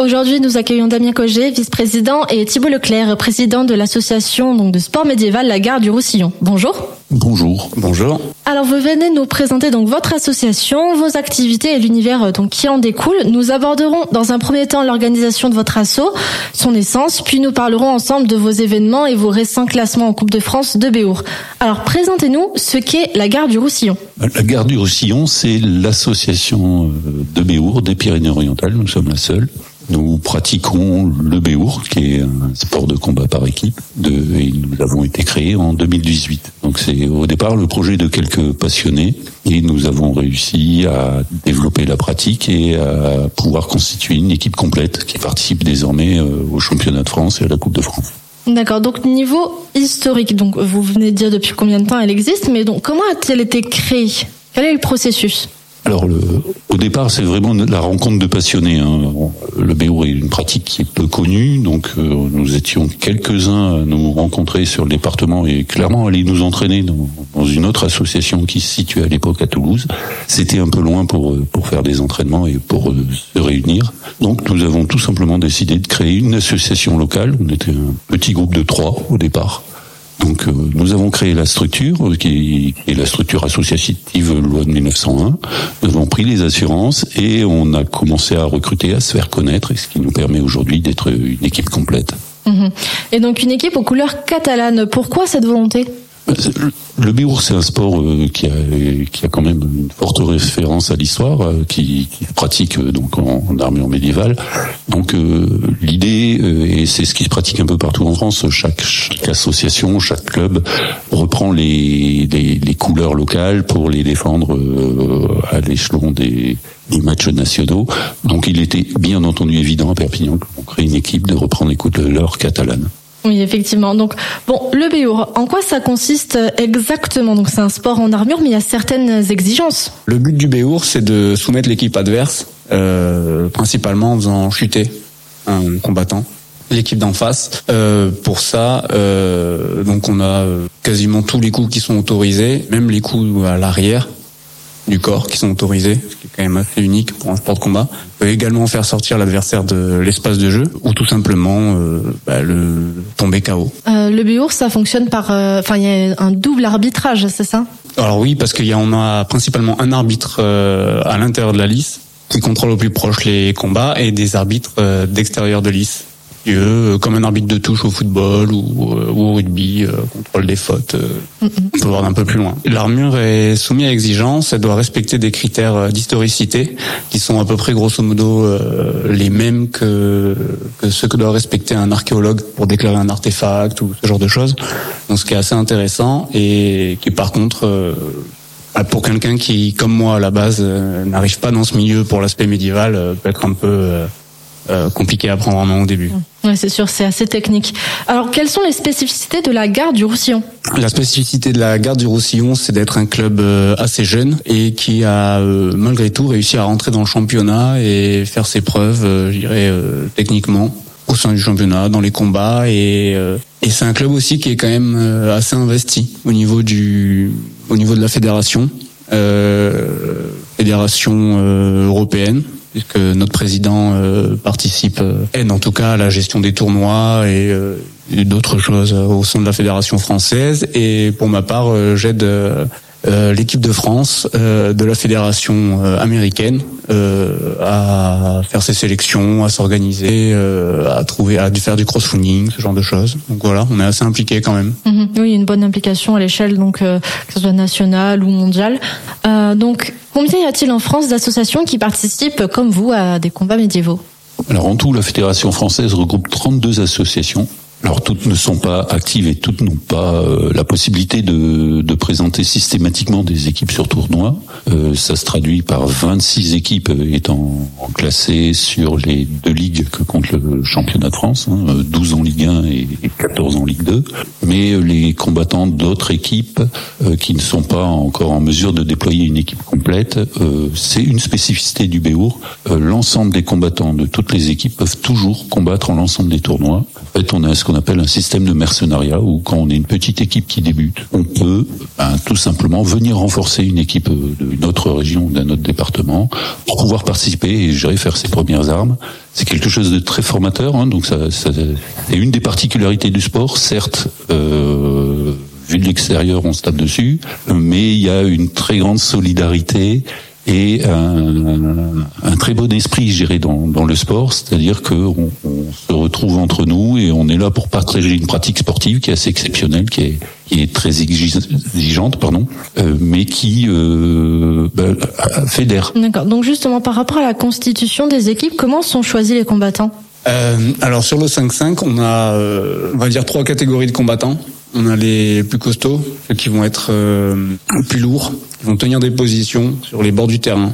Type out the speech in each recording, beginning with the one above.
Aujourd'hui, nous accueillons Damien Cogé, vice-président, et Thibault Leclerc, président de l'association donc de sport médiéval La Gare du Roussillon. Bonjour. Bonjour. Bonjour. Alors, vous venez nous présenter donc votre association, vos activités et l'univers donc qui en découle. Nous aborderons dans un premier temps l'organisation de votre asso, son essence, puis nous parlerons ensemble de vos événements et vos récents classements en Coupe de France de Béour. Alors, présentez-nous ce qu'est la Gare du Roussillon. La Gare du Roussillon, c'est l'association de Béour des Pyrénées-Orientales. Nous sommes la seule. Nous pratiquons le Béour, qui est un sport de combat par équipe, de, et nous avons été créés en 2018. Donc c'est au départ le projet de quelques passionnés, et nous avons réussi à développer la pratique et à pouvoir constituer une équipe complète qui participe désormais euh, au championnat de France et à la Coupe de France. D'accord. Donc niveau historique, donc vous venez de dire depuis combien de temps elle existe, mais donc comment a-t-elle été créée? Quel est le processus? Alors, le, au départ, c'est vraiment la rencontre de passionnés. Hein. Le Béour est une pratique qui est peu connue, donc euh, nous étions quelques-uns à nous rencontrer sur le département et clairement aller nous entraîner dans, une autre association qui se situait à l'époque à Toulouse. C'était un peu loin pour pour faire des entraînements et pour euh, se réunir. Donc, nous avons tout simplement décidé de créer une association locale. On était un petit groupe de trois au départ. Donc euh, nous avons créé la structure, qui est la structure associative loi de 1901. Nous avons pris les assurances et on a commencé à recruter, à se faire connaître, ce qui nous permet aujourd'hui d'être une équipe complète. Mmh. Et donc une équipe aux couleurs catalanes. Pourquoi cette volonté? Le Béour, c'est un sport euh, qui, a, qui a quand même une forte référence à l'histoire, euh, qui, qui pratique euh, donc en, en, armure médiévale. Donc l'idée, et c'est ce qui se pratique un peu partout en France, chaque, chaque association, chaque club reprend les, les, les, couleurs locales pour les défendre à l'échelon des, des matchs nationaux. Donc il était bien entendu évident à Perpignan qu'on crée une équipe de reprendre les couleurs catalanes. Oui, effectivement. Donc, bon, le Béour, en quoi ça consiste exactement? Donc, c'est un sport en armure, mais il y a certaines exigences. Le but du Béour, c'est de soumettre l'équipe adverse, euh, principalement en faisant chuter un combattant, l'équipe d'en face. Euh, pour ça, euh, donc on a quasiment tous les coups qui sont autorisés, même les coups à l'arrière du corps qui sont autorisés, ce qui est quand même assez unique pour un sport de combat. Peut également faire sortir l'adversaire de l'espace de jeu ou tout simplement euh, bah, le tomber KO. Euh, le Béour, ça fonctionne par, enfin, il y a un double arbitrage, c'est ça? Alors oui, parce qu'il y a, on a principalement un arbitre euh, à l'intérieur de la lice qui contrôle au plus proche les combats et des arbitres euh, d'extérieur de lice euh, comme un arbitre de touche au football ou, euh, ou au rugby, euh, contrôle des fautes. on peut voir d'un peu plus loin. L'armure est soumise à exigence, elle doit respecter des critères d'historicité qui sont à peu près grosso modo les mêmes que, que ceux que doit respecter un archéologue pour déclarer un artefact ou ce genre de choses. Donc ce qui est assez intéressant et qui par contre pour quelqu'un qui, comme moi à la base, n'arrive pas dans ce milieu pour l'aspect médiéval, peut être un peu euh, compliqué à prendre en main au début. Ouais, c'est sûr, c'est assez technique. Alors, quelles sont les spécificités de la gare du Roussillon La spécificité de la gare du Roussillon, c'est d'être un club euh, assez jeune et qui a euh, malgré tout réussi à rentrer dans le championnat et faire ses preuves, je dirais, techniquement au sein du championnat, dans les combats et et c'est un club aussi qui est quand même assez investi au niveau du au niveau de la fédération fédération européenne puisque notre président euh, participe, euh, aide en tout cas à la gestion des tournois et, euh, d'autres choses au sein de la fédération française. Et pour ma part, j'aide l'équipe de France de la fédération américaine à faire ses sélections, à s'organiser, à trouver, à faire du crossfunding, ce genre de choses. Donc voilà, on est assez impliqué quand même. Mmh, oui, une bonne implication à l'échelle donc que ce soit nationale ou mondiale. donc Combien y a-t-il en France d'associations qui participent, comme vous, à des combats médiévaux? Alors en tout, la Fédération française regroupe 32 associations Alors toutes ne sont pas actives et toutes n'ont pas euh, la possibilité de, de, présenter systématiquement des équipes sur tournoi. Euh, ça se traduit par 26 équipes étant classées sur les deux ligues que compte le championnat de France, hein, 12 en Ligue 1 et 14 en Ligue 2. Mais les combattants d'autres équipes euh, qui ne sont pas encore en mesure de déployer une équipe complète, euh, c'est une spécificité du Béour. Euh, l'ensemble des combattants de toutes les équipes peuvent toujours combattre en l'ensemble des tournois. Appelle un système de mercenariat où quand on est une petite équipe qui débute, on peut ben, tout simplement venir renforcer une équipe d'une autre région ou d'un autre département pour pouvoir participer et gérer faire ses premières armes. C'est quelque chose de très formateur, hein, donc ça, ça c'est une des particularités du sport, certes. Euh, vu de l'extérieur, on se tape dessus, mais il y a une très grande solidarité et un, un, très bon esprit géré dans, dans le sport, c'est-à-dire qu'on on se retrouve entre nous et on est là pour partager une pratique sportive qui est assez exceptionnelle, qui est, qui est très exigeante, pardon, euh, mais qui euh, bah, fédère. D'accord. Donc justement, par rapport à la constitution des équipes, comment sont choisis les combattants? Euh, Alors sur le 5-5, on a, euh, on va dire trois catégories de combattants. On a les plus costauds, ceux qui vont être euh, plus lourds, qui vont tenir des positions sur les bords du terrain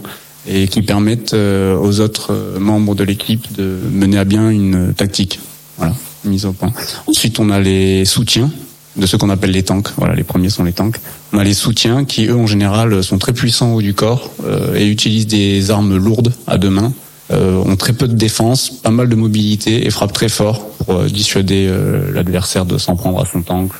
et qui permettent euh, aux autres euh, membres de l'équipe de mener à bien une tactique. Voilà, mise au point. Ensuite, on a les soutiens de ceux qu'on appelle les tanks. Voilà, les premiers sont les tanks. On a les soutiens qui, eux, en général, sont très puissants au haut du corps et utilisent des armes lourdes à deux mains. ont très peu de défense, pas mal de mobilité et frappent très fort pour dissuader l'adversaire de s'en prendre à son tank,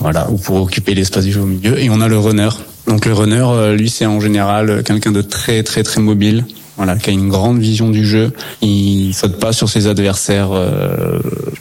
voilà, ou pour occuper l'espace du jeu au milieu. Et on a le runner. Donc le runner, euh, lui, c'est en général euh, quelqu'un de très très très mobile. Voilà, qui a une grande vision du jeu. Il saute pas sur ses adversaires, euh,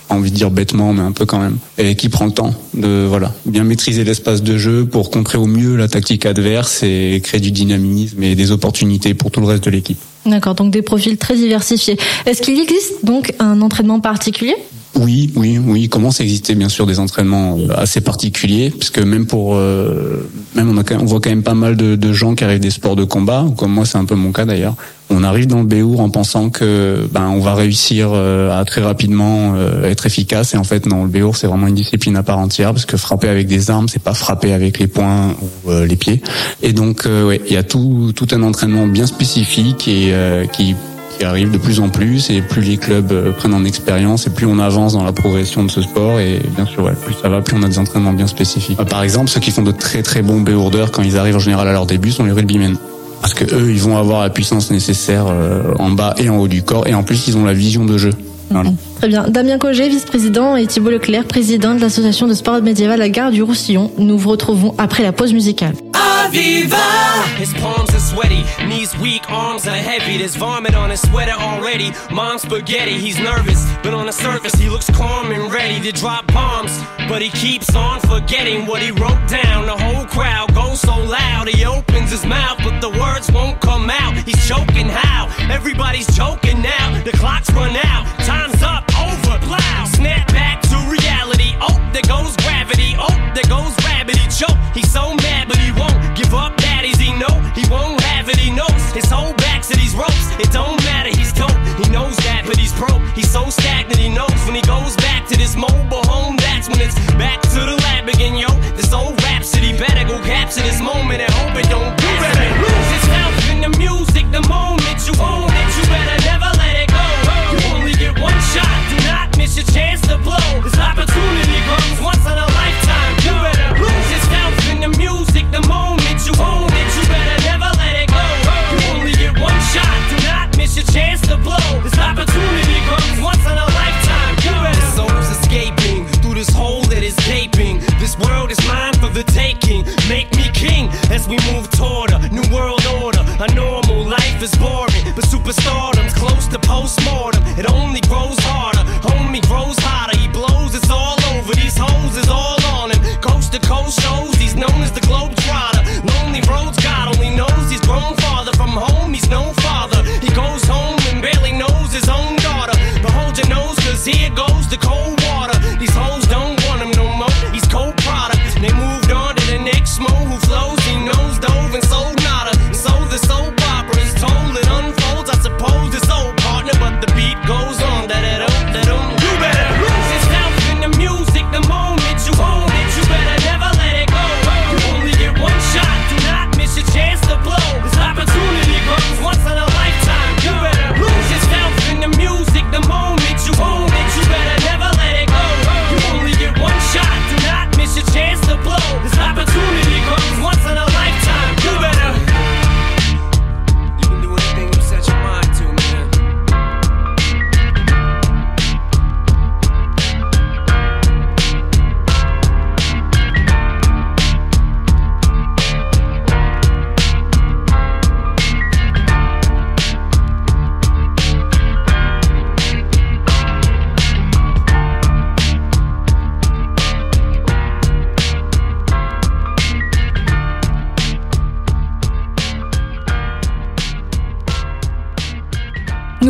envie de dire bêtement, mais un peu quand même, et qui prend le temps de voilà bien maîtriser l'espace de jeu pour contrer au mieux la tactique adverse et créer du dynamisme et des opportunités pour tout le reste de l'équipe. D'accord, donc des profils très diversifiés. Est-ce qu'il existe donc un entraînement particulier? Oui, oui, oui. Il commence à exister bien sûr des entraînements euh, assez particuliers, parce que même pour, euh, même on, a, on voit quand même pas mal de, de, gens qui arrivent des sports de combat, comme moi c'est un peu mon cas d'ailleurs. On arrive dans le Béour en pensant que ben on va réussir euh, à très rapidement être efficace, et en fait non, le Béour c'est vraiment une discipline à part entière, parce que frapper avec des armes c'est pas frapper avec les poings ou les pieds. Et donc ouais, il y a tout tout un entraînement bien spécifique et qui arrive de plus en plus et plus les clubs euh, prennent en expérience et plus on avance dans la progression de ce sport et bien sûr plus ça va plus on a des entraînements bien spécifiques. Euh, par exemple ceux qui font de très très bons béourdeurs quand ils arrivent en général à leur début sont les rugbymen parce que eux ils vont avoir la puissance nécessaire euh, en bas et en haut du corps et en plus ils ont la vision de jeu. Très bien. Damien Cogé, vice-président, et Thibault Leclerc, président de l'association de sport médiéval La Gare du Roussillon. Nous vous retrouvons après la pause musicale. Aviva! His palms are sweaty, knees weak, arms are heavy. There's vomit on his sweater already. Mom's spaghetti, he's nervous, but on the surface he looks calm and ready to drop bombs. But he keeps on forgetting what he wrote down. The whole crowd goes so loud, he opens his mouth, but the words won't come out. He's choking how? Everybody's choking now. The clock's run out, It don't matter. He's dope. He knows that, but he's broke. He's so stagnant. He knows when he goes back to this mobile home. That's when it's back to the lab again, yo. This old rhapsody better go capture this moment and hope it don't.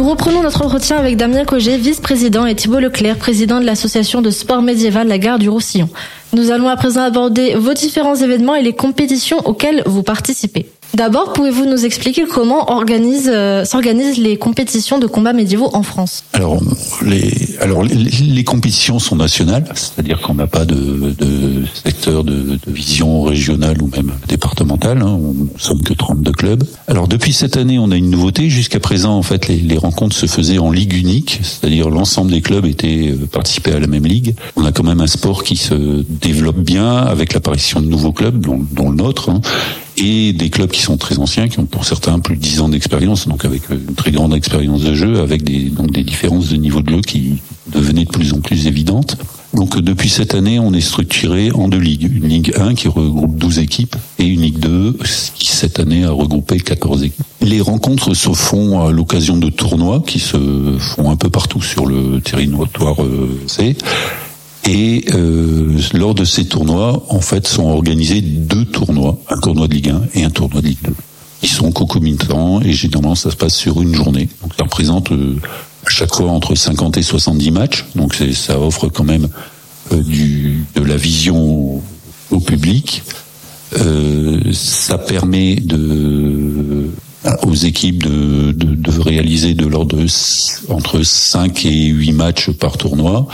Nous reprenons notre entretien avec Damien Cogé, vice-président, et Thibault Leclerc, président de l'association de sport médiéval La Gare du Roussillon. Nous allons à présent aborder vos différents événements et les compétitions auxquelles vous participez. D'abord, pouvez-vous nous expliquer comment euh, s'organisent les compétitions de combats médiévaux en France? Alors, les, alors les, compétitions sont nationales, c'est-à-dire qu'on n'a pas de, de secteur de, de, vision régionale ou même départementale. Hein, on ne sommes que 32 clubs. Alors depuis cette année, on a une nouveauté. Jusqu'à présent, en fait, les, les, rencontres se faisaient en ligue unique, c'est-à-dire l'ensemble des clubs étaient euh, participés à la même ligue. On a quand même un sport qui se développe bien avec l'apparition de nouveaux clubs, dont, dont le nôtre. Hein et des clubs qui sont très anciens, qui ont pour certains plus de 10 ans d'expérience, donc avec une très grande expérience de jeu, avec des, donc des différences de niveau de jeu qui devenaient de plus en plus évidentes. Donc depuis cette année, on est structuré en deux ligues. Une Ligue 1 qui regroupe 12 équipes et une Ligue 2 qui cette année a regroupé 14 équipes. Les rencontres se font à l'occasion de tournois qui se font un peu partout sur le territoire euh, C. Et euh, lors de ces tournois, en fait, sont organisés deux tournois, un tournoi de Ligue 1 et un tournoi de Ligue 2. Ils sont concomitants et généralement ça se passe sur une journée. Donc ça représente euh, à chaque fois entre 50 et 70 matchs. Donc ça offre quand même euh, du, de la vision au, public. Euh, ça permet de aux équipes de, de, de réaliser de l'ordre entre 5 et 8 matchs par tournoi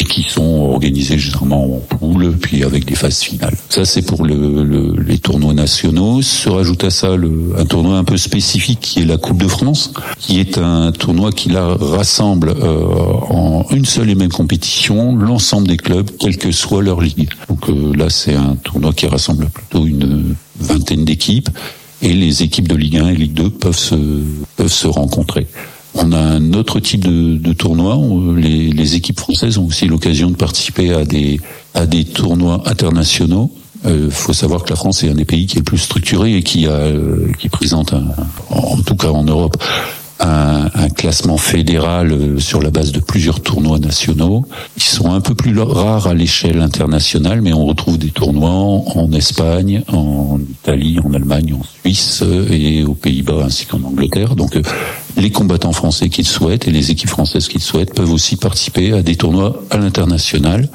et qui sont organisés généralement en poule, puis avec des phases finales. Ça, c'est pour le, le, les tournois nationaux. Se rajoute à ça le, un tournoi un peu spécifique qui est la Coupe de France, qui est un tournoi qui là rassemble euh, en une seule et même compétition l'ensemble des clubs, quelle que soit leur ligue. Donc euh, là, c'est un tournoi qui rassemble plutôt une vingtaine d'équipes et les équipes de Ligue 1 et Ligue 2 peuvent se, peuvent se rencontrer. On a un autre type de, de tournoi. Les, les, équipes françaises ont aussi l'occasion de participer à des, à des tournois internationaux. Il euh, faut savoir que la France est un des pays qui est le plus structuré et qui a, euh, qui présente, un, en tout cas en Europe, un, un, classement fédéral euh, sur la base de plusieurs tournois nationaux. Ils sont un peu plus rares à l'échelle internationale, mais on retrouve des tournois en Espagne, en Italie, en Allemagne, en Suisse et aux Pays-Bas ainsi qu'en Angleterre. Donc euh, les combattants français qui le souhaitent et les équipes françaises qui le souhaitent peuvent aussi participer à des tournois à l'international.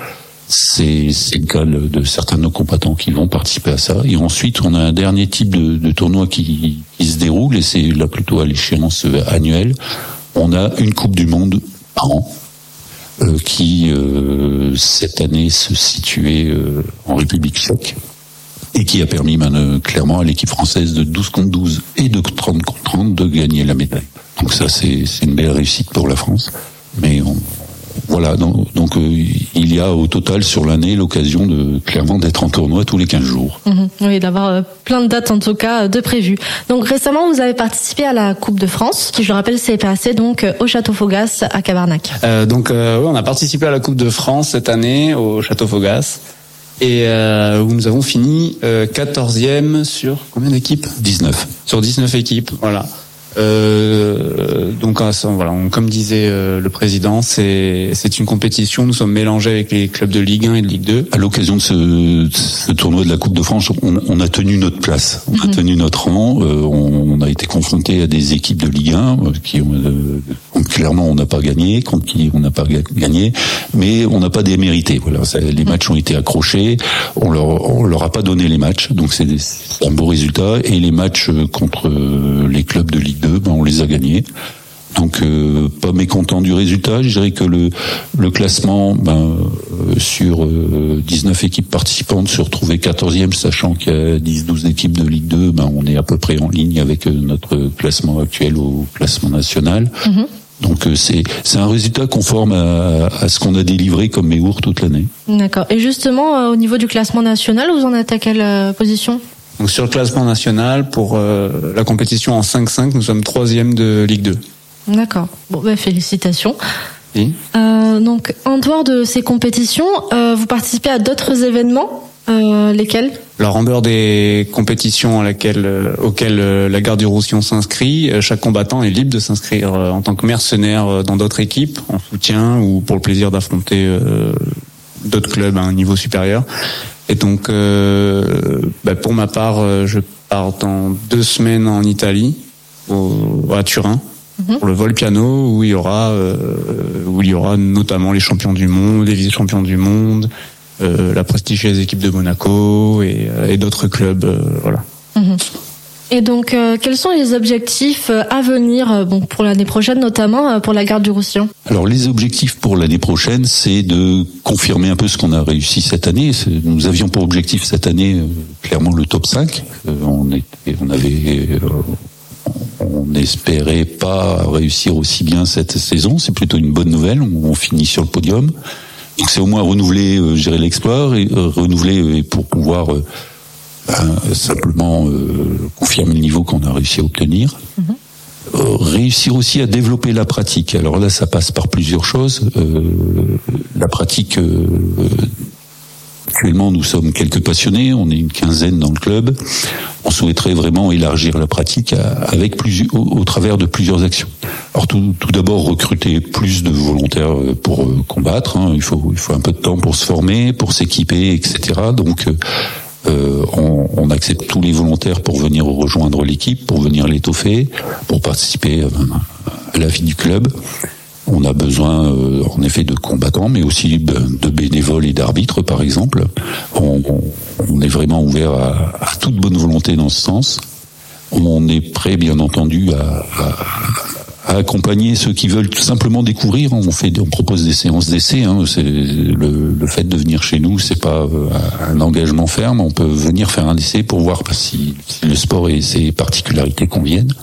C'est le cas de certains de nos combattants qui vont participer à ça. Et ensuite, on a un dernier type de, tournoi qui, qui, se déroule, et c'est là plutôt à l'échéance annuelle. On a une Coupe du Monde par an, euh, qui euh, cette année se situait euh, en République tchèque, et qui a permis ben, clairement à l'équipe française de 12 contre 12 et de 30 contre 30 de gagner la médaille. Donc ça, c'est une belle réussite pour la France. Mais on, voilà, donc, donc euh, il y a au total sur l'année l'occasion de clairement d'être en tournoi tous les 15 jours. Mhm. oui, d'avoir euh, plein de dates en tout cas de prévues. Donc récemment, vous avez participé à la Coupe de France, qui je le rappelle s'est passé donc euh, au Château Fogas à Cabarnac. Euh, donc oui, on a participé à la Coupe de France cette année au Château Fogas. Et euh, où nous avons fini euh, 14e sur combien d'équipes? 19. Sur 19 équipes, voilà. Euh, donc ah, voilà, comme disait euh, le président, c'est c'est une compétition. Nous sommes mélangés avec les clubs de Ligue 1 et de Ligue 2. À l'occasion de ce, ce, tournoi de la Coupe de France, on, on a tenu notre place, on a mhm. tenu notre rang. Euh, on, a été confronté à des équipes de Ligue 1 euh, qui ont clairement on n'a pas gagné, contre qui on n'a pas gagné, mais on n'a pas démérité. Voilà, ça, les mhm. matchs ont été accrochés. On leur on leur a pas donné les matchs, donc c'est un beau résultat. Et les matchs contre les clubs de Ligue 2 ben, on les a gagnés. Donc euh, pas mécontent du résultat. Je dirais que le, le classement ben, euh, sur 19 euh, équipes participantes se retrouvait 14e, sachant qu'il y a 10-12 équipes de Ligue 2, ben, on est à peu près en ligne avec notre classement actuel au classement national. Mhm. Donc c'est c'est un résultat conforme à, à ce qu'on a délivré comme Méour toute l'année. D'accord. Et justement au niveau du classement national, vous en êtes à quelle position? Donc sur le classement national, pour euh, la compétition en 5-5, nous sommes troisième de Ligue 2. D'accord. Bon, ben, félicitations. Oui. Euh, donc, en dehors de ces compétitions, euh, vous participez à d'autres événements euh, lesquels? Alors en dehors des compétitions à laquelle, auxquelles la garde du Roussillon s'inscrit, chaque combattant est libre de s'inscrire en tant que mercenaire dans d'autres équipes, en soutien ou pour le plaisir d'affronter d'autres clubs à un niveau supérieur. Et donc, euh, bah pour ma part, euh, je pars dans deux semaines en Italie, au, à Turin, Mhm. Pour le vol piano, où il y aura, où il y aura notamment les champions du monde, les vice-champions du monde, la prestigieuse équipe de Monaco et, d'autres clubs, voilà. Mhm. Et donc, euh, quels sont les objectifs euh, à venir euh, pour l'année prochaine, notamment pour la gare du Roussillon? Alors, les objectifs pour l'année prochaine, c'est de confirmer un peu ce qu'on a réussi cette année. Nous avions pour objectif cette année clairement le top 5. on, était, on avait on n'espérait pas réussir aussi bien cette saison. C'est plutôt une bonne nouvelle. On, finit sur le podium. Donc c'est au moins renouveler, gérer l'exploit, et renouveler pour pouvoir ben, simplement euh, confirmer le niveau qu'on a réussi à obtenir. Mhm. Euh, réussir aussi à développer la pratique. Alors là, ça passe par plusieurs choses. Euh, la pratique, actuellement, nous sommes quelques passionnés, on est une quinzaine dans le club. On souhaiterait vraiment élargir la pratique avec plus, au, travers de plusieurs actions. Alors tout, tout d'abord, recruter plus de volontaires pour combattre. Hein. Il, faut, il faut un peu de temps pour se former, pour s'équiper, etc. Donc euh, on, on, accepte tous les volontaires pour venir rejoindre l'équipe, pour venir l'étoffer, pour participer euh, à la vie du club. On a besoin, euh, en effet, de combattants, mais aussi de bénévoles et d'arbitres, par exemple. On, on, est vraiment ouvert à, à, toute bonne volonté dans ce sens. On est prêt, bien entendu, à, à à accompagner ceux qui veulent tout simplement découvrir. On fait, on propose des séances d'essai. Hein. C'est le, fait de venir chez nous, c'est pas euh, un engagement ferme. On peut venir faire un essai pour voir si, le sport et ses particularités conviennent.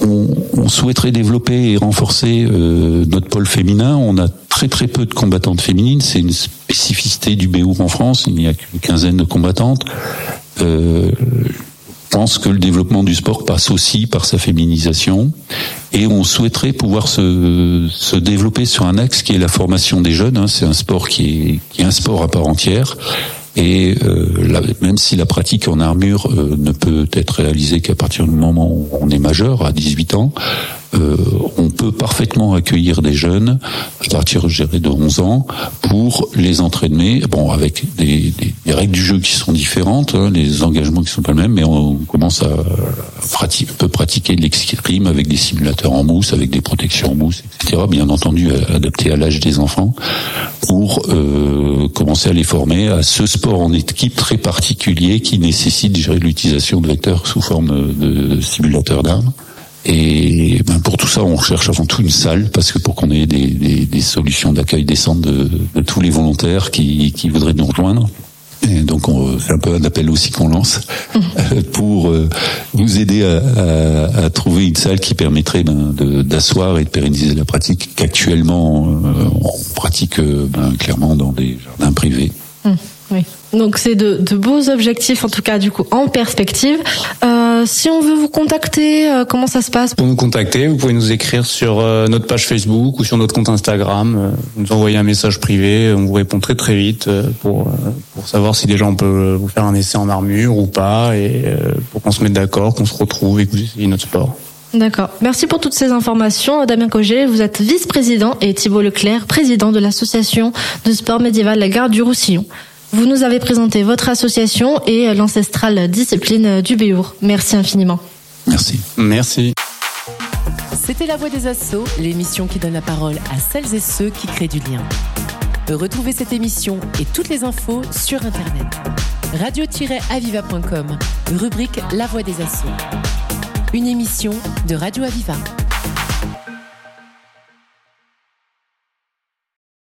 On, souhaiterait développer et renforcer euh, notre pôle féminin. On a très très peu de combattantes féminines. C'est une spécificité du BOUR en France. Il n'y a qu'une quinzaine de combattantes. Euh, pense que le développement du sport passe aussi par sa féminisation et on souhaiterait pouvoir se, se développer sur un axe qui est la formation des jeunes. Hein. C'est un sport qui est, qui est un sport à part entière. Et euh, même si la pratique en armure euh, ne peut être réalisée qu'à partir du moment où on est majeur, à 18 ans, euh, on peut parfaitement accueillir des jeunes à partir, de 11 ans pour les entraîner. Bon, avec des, règles du jeu qui sont différentes, hein, les engagements qui sont pas les mêmes, mais on commence à pratiquer, peut pratiquer l'escrime avec des simulateurs en mousse, avec des protections en mousse, etc. Bien entendu, adapté à l'âge des enfants pour euh, commencer à les former à ce sport en équipe très particulier qui nécessite l'utilisation de vecteurs sous forme de simulateurs d'armes. Et ben pour tout ça, on recherche avant tout une salle, parce que pour qu'on ait des, des, des solutions d'accueil décentes de, de, tous les volontaires qui, qui voudraient nous rejoindre. Et donc c'est un peu un appel aussi qu'on lance euh, pour euh, nous aider à, à, à, trouver une salle qui permettrait ben, d'asseoir et de pérenniser la pratique qu'actuellement euh, on pratique ben, clairement dans des jardins privés. Mmh, oui. Donc c'est de, de, beaux objectifs en tout cas du coup en perspective. Euh, si on veut vous contacter, euh, comment ça se passe Pour nous contacter, vous pouvez nous écrire sur euh, notre page Facebook ou sur notre compte Instagram. Euh, nous envoyer un message privé, on vous répond très très vite pour pour savoir si déjà on peut vous faire un essai en armure ou pas et pour qu'on se mette d'accord, qu'on se retrouve et que vous essayiez notre sport. D'accord. Merci pour toutes ces informations. Damien Cogé, vous êtes vice-président et Thibault Leclerc, président de l'association de sport médiéval La Garde du Roussillon. Vous nous avez présenté votre association et l'ancestrale discipline du Béour. Merci infiniment. Merci. Merci. C'était La Voix des Assauts, l'émission qui donne la parole à celles et ceux qui créent du lien. Retrouvez cette émission et toutes les infos sur Internet. Radio-aviva.com, rubrique La Voix des Assauts. Une émission de Radio Aviva.